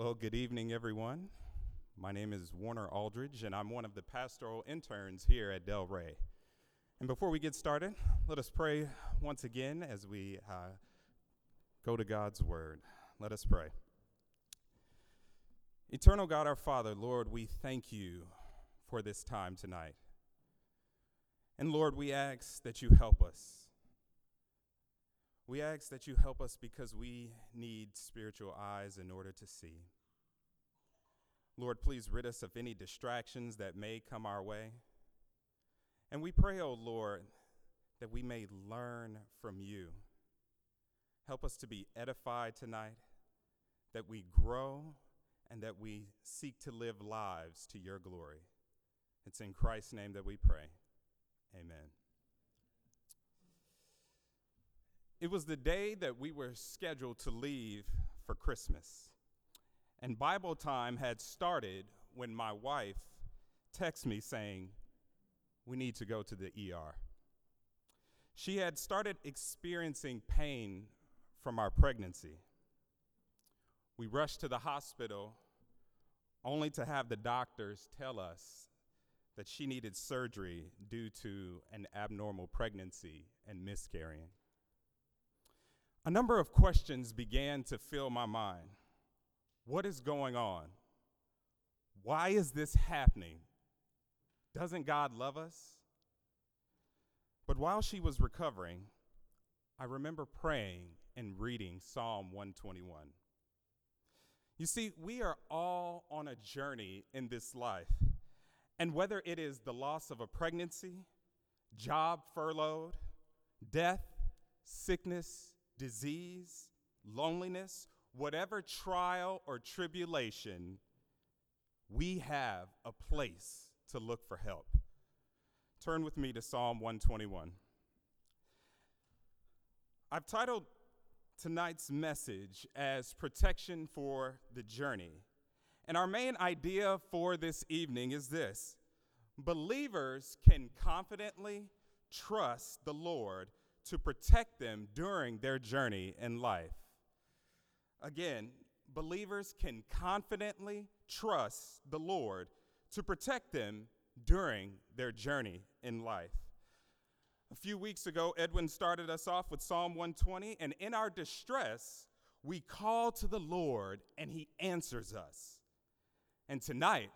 Well, good evening, everyone. My name is Warner Aldridge, and I'm one of the pastoral interns here at Del Rey. And before we get started, let us pray once again as we uh, go to God's Word. Let us pray. Eternal God, our Father, Lord, we thank you for this time tonight. And Lord, we ask that you help us. We ask that you help us because we need spiritual eyes in order to see. Lord, please rid us of any distractions that may come our way. And we pray, O oh Lord, that we may learn from you. Help us to be edified tonight, that we grow, and that we seek to live lives to your glory. It's in Christ's name that we pray. Amen. It was the day that we were scheduled to leave for Christmas. And Bible time had started when my wife texted me saying, We need to go to the ER. She had started experiencing pain from our pregnancy. We rushed to the hospital only to have the doctors tell us that she needed surgery due to an abnormal pregnancy and miscarrying. A number of questions began to fill my mind. What is going on? Why is this happening? Doesn't God love us? But while she was recovering, I remember praying and reading Psalm 121. You see, we are all on a journey in this life. And whether it is the loss of a pregnancy, job furloughed, death, sickness, disease, loneliness, whatever trial or tribulation, we have a place to look for help. Turn with me to Psalm 121. I've titled tonight's message as Protection for the Journey. And our main idea for this evening is this believers can confidently trust the Lord to protect them during their journey in life. Again, believers can confidently trust the Lord to protect them during their journey in life. A few weeks ago, Edwin started us off with Psalm 120, and in our distress, we call to the Lord and he answers us. And tonight,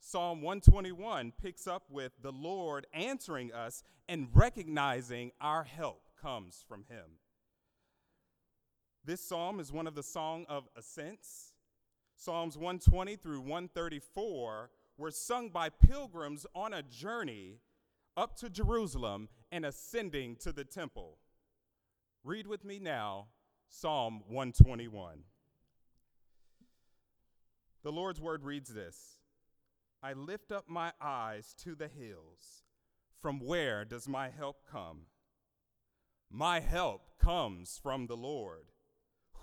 Psalm 121 picks up with the Lord answering us and recognizing our help comes from him. This psalm is one of the Song of Ascents. Psalms 120 through 134 were sung by pilgrims on a journey up to Jerusalem and ascending to the temple. Read with me now Psalm 121. The Lord's word reads this I lift up my eyes to the hills. From where does my help come? My help comes from the Lord,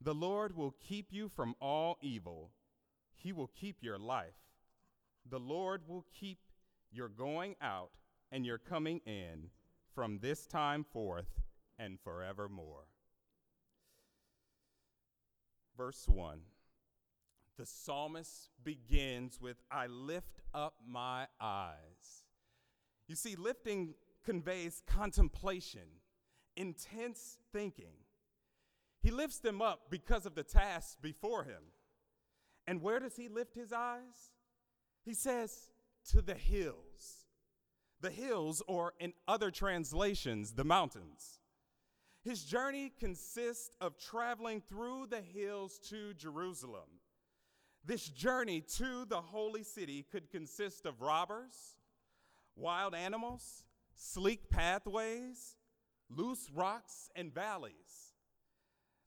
The Lord will keep you from all evil. He will keep your life. The Lord will keep your going out and your coming in from this time forth and forevermore. Verse 1 The psalmist begins with, I lift up my eyes. You see, lifting conveys contemplation, intense thinking. He lifts them up because of the task before him. And where does he lift his eyes? He says, to the hills. The hills, or in other translations, the mountains. His journey consists of traveling through the hills to Jerusalem. This journey to the holy city could consist of robbers, wild animals, sleek pathways, loose rocks, and valleys.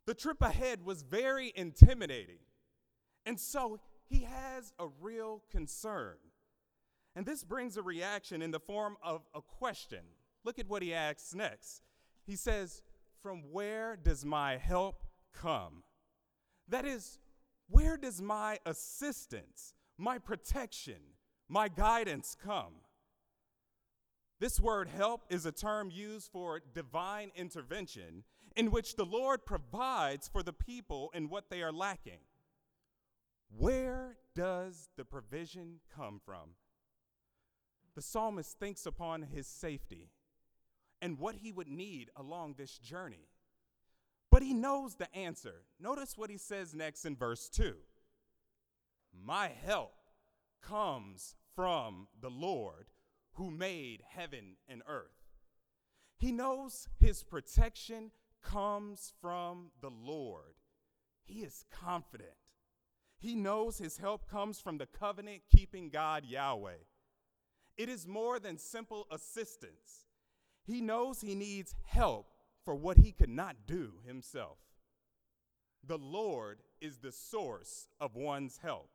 The trip ahead was very intimidating. And so he has a real concern. And this brings a reaction in the form of a question. Look at what he asks next. He says, From where does my help come? That is, where does my assistance, my protection, my guidance come? This word help is a term used for divine intervention in which the Lord provides for the people in what they are lacking. Where does the provision come from? The psalmist thinks upon his safety and what he would need along this journey. But he knows the answer. Notice what he says next in verse 2 My help comes from the Lord who made heaven and earth. He knows his protection comes from the Lord. He is confident. He knows his help comes from the covenant keeping God Yahweh. It is more than simple assistance. He knows he needs help for what he could not do himself. The Lord is the source of one's help.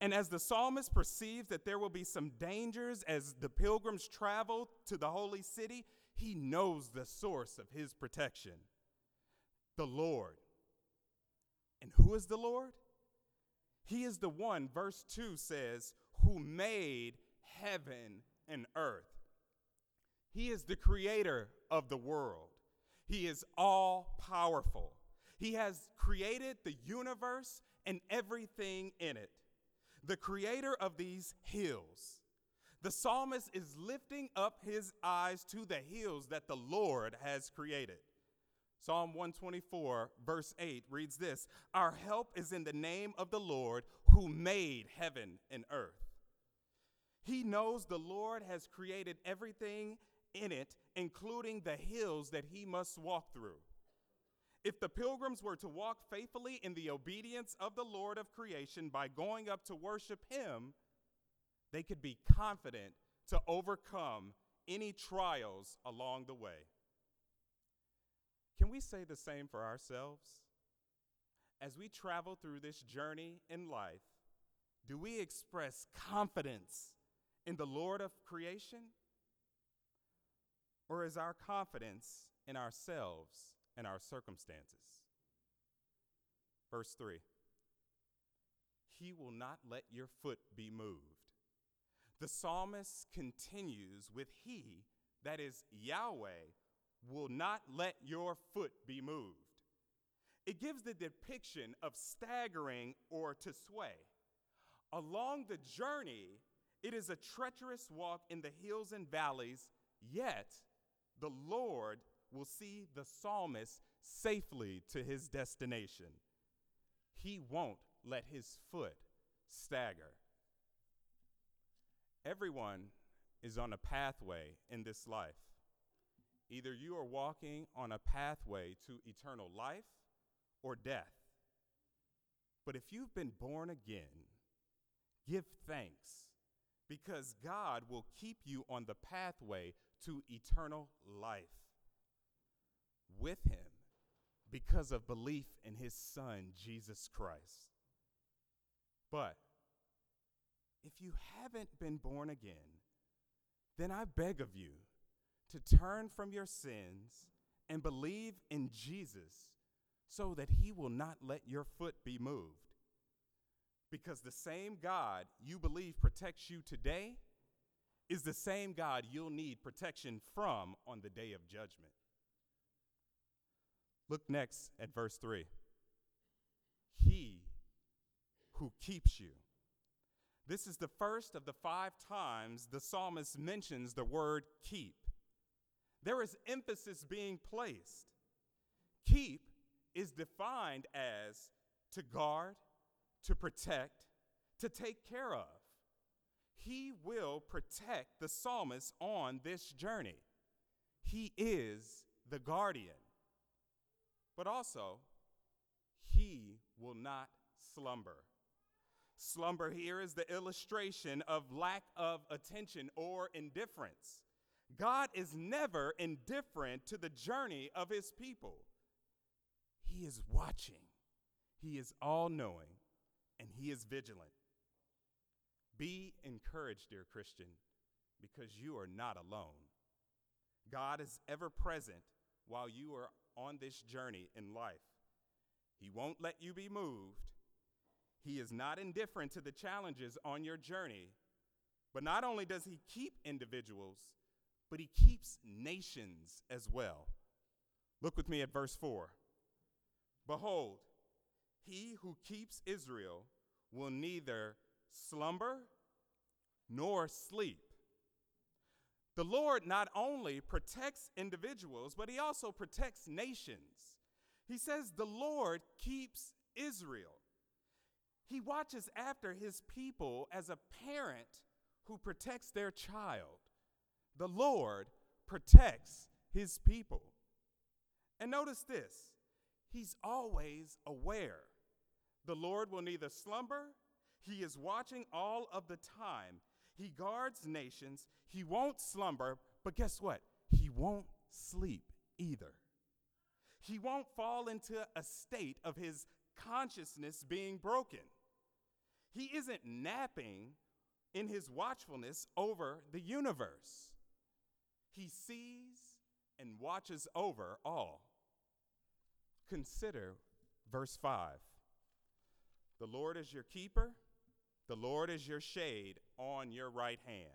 And as the psalmist perceives that there will be some dangers as the pilgrims travel to the holy city, he knows the source of his protection the Lord. And who is the Lord? He is the one, verse 2 says, who made heaven and earth. He is the creator of the world. He is all powerful. He has created the universe and everything in it, the creator of these hills. The psalmist is lifting up his eyes to the hills that the Lord has created. Psalm 124, verse 8 reads this Our help is in the name of the Lord who made heaven and earth. He knows the Lord has created everything in it, including the hills that he must walk through. If the pilgrims were to walk faithfully in the obedience of the Lord of creation by going up to worship him, they could be confident to overcome any trials along the way. Can we say the same for ourselves? As we travel through this journey in life, do we express confidence in the Lord of creation? Or is our confidence in ourselves and our circumstances? Verse 3 He will not let your foot be moved. The psalmist continues with He, that is Yahweh, will not let your foot be moved. It gives the depiction of staggering or to sway. Along the journey, it is a treacherous walk in the hills and valleys, yet the Lord will see the psalmist safely to his destination. He won't let his foot stagger. Everyone is on a pathway in this life. Either you are walking on a pathway to eternal life or death. But if you've been born again, give thanks because God will keep you on the pathway to eternal life with Him because of belief in His Son, Jesus Christ. But if you haven't been born again, then I beg of you to turn from your sins and believe in Jesus so that he will not let your foot be moved. Because the same God you believe protects you today is the same God you'll need protection from on the day of judgment. Look next at verse 3. He who keeps you. This is the first of the five times the psalmist mentions the word keep there is emphasis being placed. Keep is defined as to guard, to protect, to take care of. He will protect the psalmist on this journey. He is the guardian. But also, he will not slumber. Slumber here is the illustration of lack of attention or indifference. God is never indifferent to the journey of his people. He is watching, he is all knowing. and he is vigilant. Be encouraged, dear Christian, because you are not alone. God is ever present while you are on this journey in life. He won't let you be moved. He is not indifferent to the challenges on your journey. But not only does he keep individuals, but he keeps nations as well. Look with me at verse 4. Behold, he who keeps Israel will neither slumber nor sleep. The Lord not only protects individuals, but he also protects nations. He says the Lord keeps Israel. He watches after his people as a parent who protects their child. The Lord protects his people. And notice this He's always aware. The Lord will neither slumber, He is watching all of the time. He guards nations, He won't slumber, but guess what? He won't sleep either. He won't fall into a state of His consciousness being broken. He isn't napping in His watchfulness over the universe. He sees and watches over all. Consider verse 5. The Lord is your keeper, the Lord is your shade on your right hand.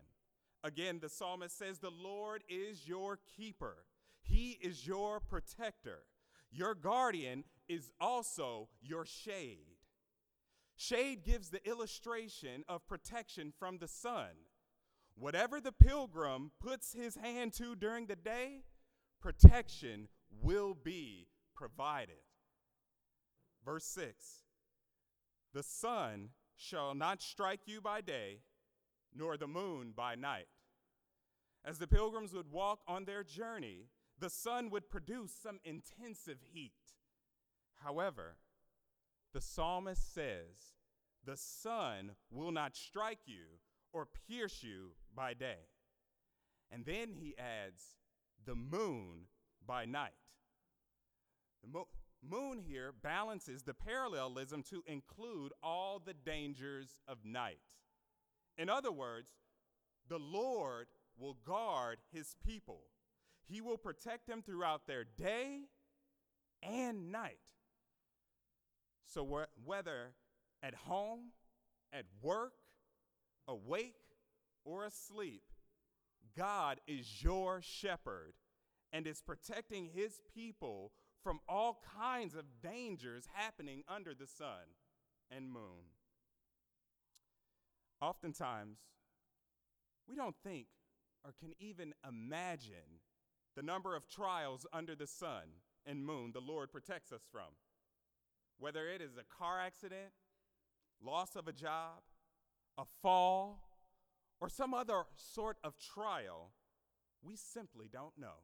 Again, the psalmist says, The Lord is your keeper, He is your protector. Your guardian is also your shade. Shade gives the illustration of protection from the sun. Whatever the pilgrim puts his hand to during the day, protection will be provided. Verse 6 The sun shall not strike you by day, nor the moon by night. As the pilgrims would walk on their journey, the sun would produce some intensive heat. However, the psalmist says, The sun will not strike you or pierce you by day. And then he adds, The moon by night. The mo- moon here balances the parallelism to include all the dangers of night. In other words, the Lord will guard his people. He will protect them throughout their day and night. So, whether at home, at work, awake, or asleep, God is your shepherd and is protecting his people from all kinds of dangers happening under the sun and moon. Oftentimes, we don't think or can even imagine the number of trials under the sun and moon the Lord protects us from. Whether it is a car accident, loss of a job, a fall, or some other sort of trial, we simply don't know.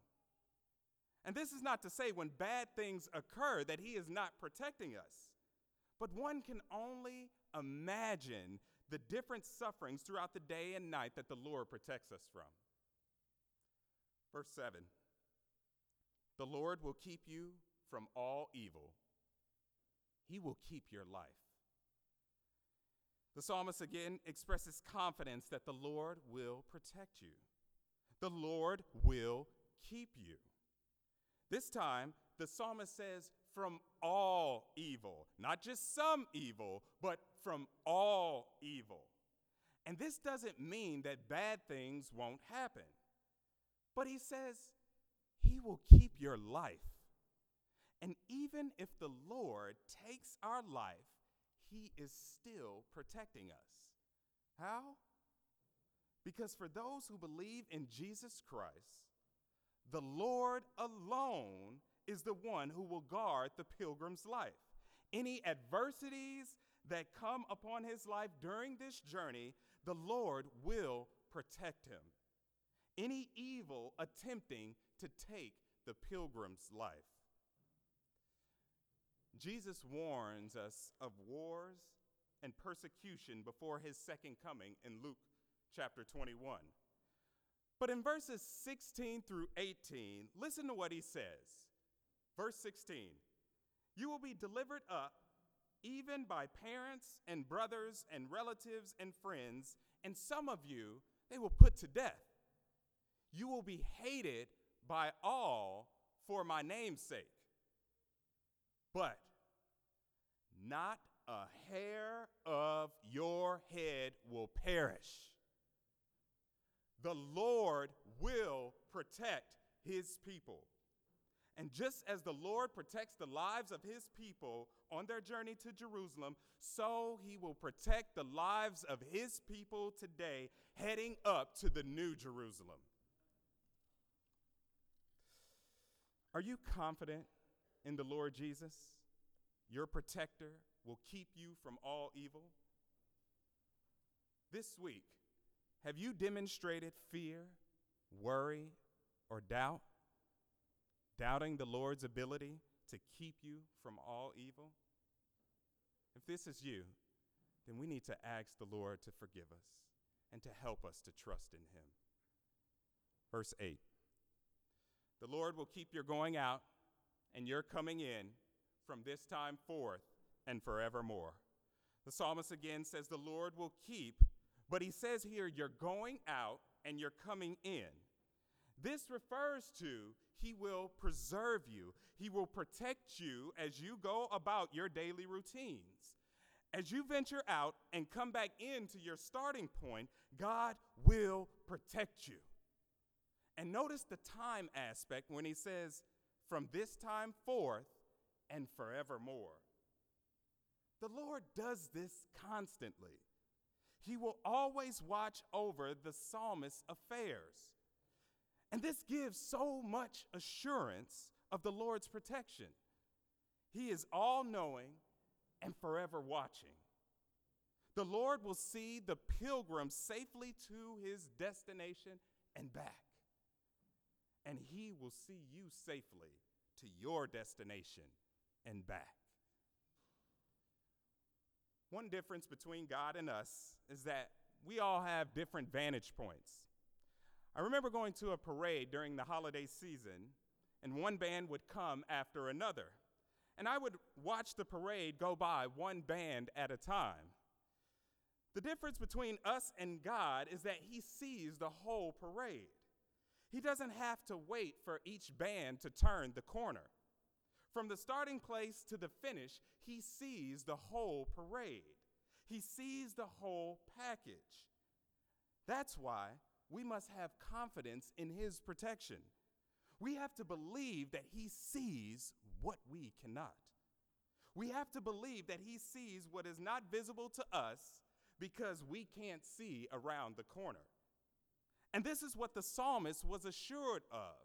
And this is not to say when bad things occur that He is not protecting us, but one can only imagine the different sufferings throughout the day and night that the Lord protects us from. Verse 7 The Lord will keep you from all evil, He will keep your life. The psalmist again expresses confidence that the Lord will protect you. The Lord will keep you. This time, the psalmist says, from all evil, not just some evil, but from all evil. And this doesn't mean that bad things won't happen, but he says, He will keep your life. And even if the Lord takes our life, He is still protecting us. How? Because for those who believe in Jesus Christ, the Lord alone is the one who will guard the pilgrim's life. Any adversities that come upon his life during this journey, the Lord will protect him. Any evil attempting to take the pilgrim's life. Jesus warns us of wars and persecution before his second coming in Luke chapter 21. But in verses 16 through 18, listen to what he says. Verse 16 You will be delivered up even by parents and brothers and relatives and friends, and some of you they will put to death. You will be hated by all for my name's sake. But not a hair of your head will perish. The Lord will protect his people. And just as the Lord protects the lives of his people on their journey to Jerusalem, so he will protect the lives of his people today heading up to the new Jerusalem. Are you confident in the Lord Jesus? Your protector will keep you from all evil? This week, have you demonstrated fear, worry, or doubt? Doubting the Lord's ability to keep you from all evil? If this is you, then we need to ask the Lord to forgive us and to help us to trust in Him. Verse 8 The Lord will keep your going out and your coming in from this time forth and forevermore. The psalmist again says, The Lord will keep, but he says here, You're going out and you're coming in. This refers to he will preserve you. He will protect you as you go about your daily routines. As you venture out and come back into your starting point, God will protect you. And notice the time aspect when he says, from this time forth and forevermore. The Lord does this constantly. He will always watch over the psalmist's affairs. And this gives so much assurance of the Lord's protection. He is all knowing and forever watching. The Lord will see the pilgrim safely to his destination and back. And he will see you safely to your destination and back. One difference between God and us is that we all have different vantage points. I remember going to a parade during the holiday season, and one band would come after another. And I would watch the parade go by one band at a time. The difference between us and God is that He sees the whole parade. He doesn't have to wait for each band to turn the corner. From the starting place to the finish, he sees the whole parade. He sees the whole package. That's why we must have confidence in his protection. We have to believe that he sees what we cannot. We have to believe that he sees what is not visible to us because we can't see around the corner. And this is what the psalmist was assured of.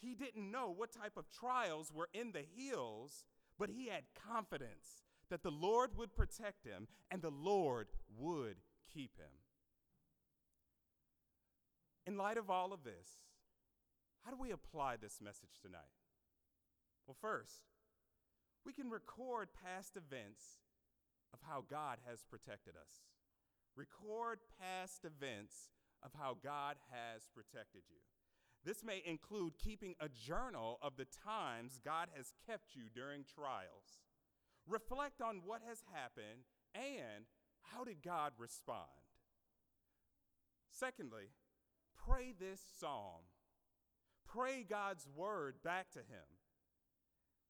He didn't know what type of trials were in the hills, but he had confidence that the Lord would protect him and the Lord would keep him. In light of all of this, how do we apply this message tonight? Well, first, we can record past events of how God has protected us. Record past events of how God has protected you. This may include keeping a journal of the times God has kept you during trials. Reflect on what has happened and how did God respond. Secondly, pray this psalm. Pray God's word back to Him.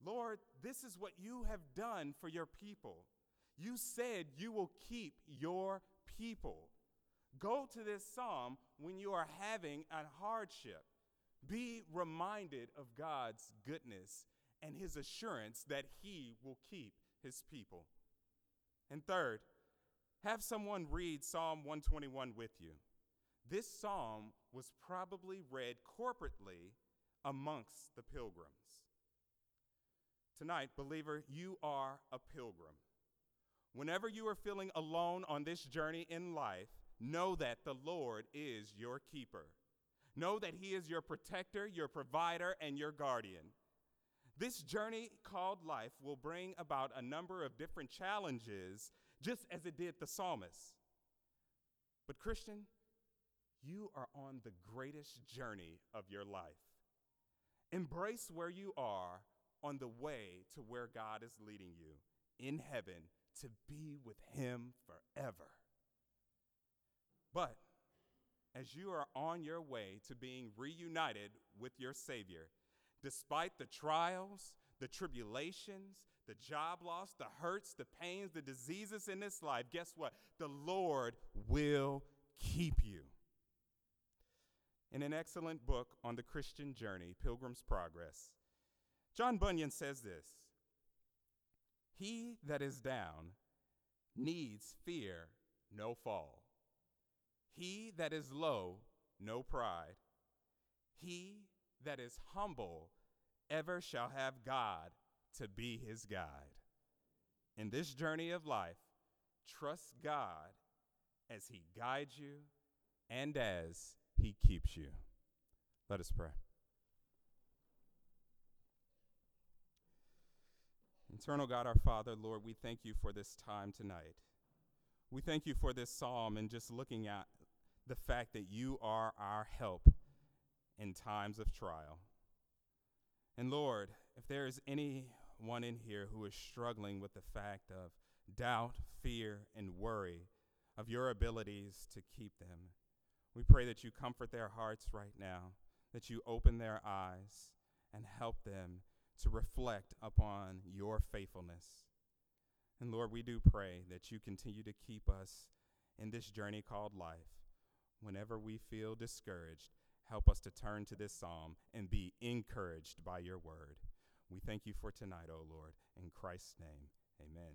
Lord, this is what you have done for your people. You said you will keep your people. Go to this psalm when you are having a hardship. Be reminded of God's goodness and his assurance that he will keep his people. And third, have someone read Psalm 121 with you. This psalm was probably read corporately amongst the pilgrims. Tonight, believer, you are a pilgrim. Whenever you are feeling alone on this journey in life, know that the Lord is your keeper. Know that He is your protector, your provider, and your guardian. This journey called life will bring about a number of different challenges, just as it did the psalmist. But, Christian, you are on the greatest journey of your life. Embrace where you are on the way to where God is leading you in heaven to be with him forever. But as you are on your way to being reunited with your Savior, despite the trials, the tribulations, the job loss, the hurts, the pains, the diseases in this life, guess what? The Lord will keep you. In an excellent book on the Christian journey, Pilgrim's Progress, John Bunyan says this He that is down needs fear no fall. He that is low, no pride. He that is humble ever shall have God to be his guide. In this journey of life, trust God as he guides you and as he keeps you. Let us pray. Eternal God, our Father, Lord, we thank you for this time tonight. We thank you for this psalm and just looking at the fact that you are our help in times of trial. And Lord, if there is anyone in here who is struggling with the fact of doubt, fear, and worry of your abilities to keep them, we pray that you comfort their hearts right now, that you open their eyes and help them to reflect upon your faithfulness. And Lord, we do pray that you continue to keep us in this journey called life. Whenever we feel discouraged, help us to turn to this psalm and be encouraged by your word. We thank you for tonight, O Lord. In Christ's name, amen.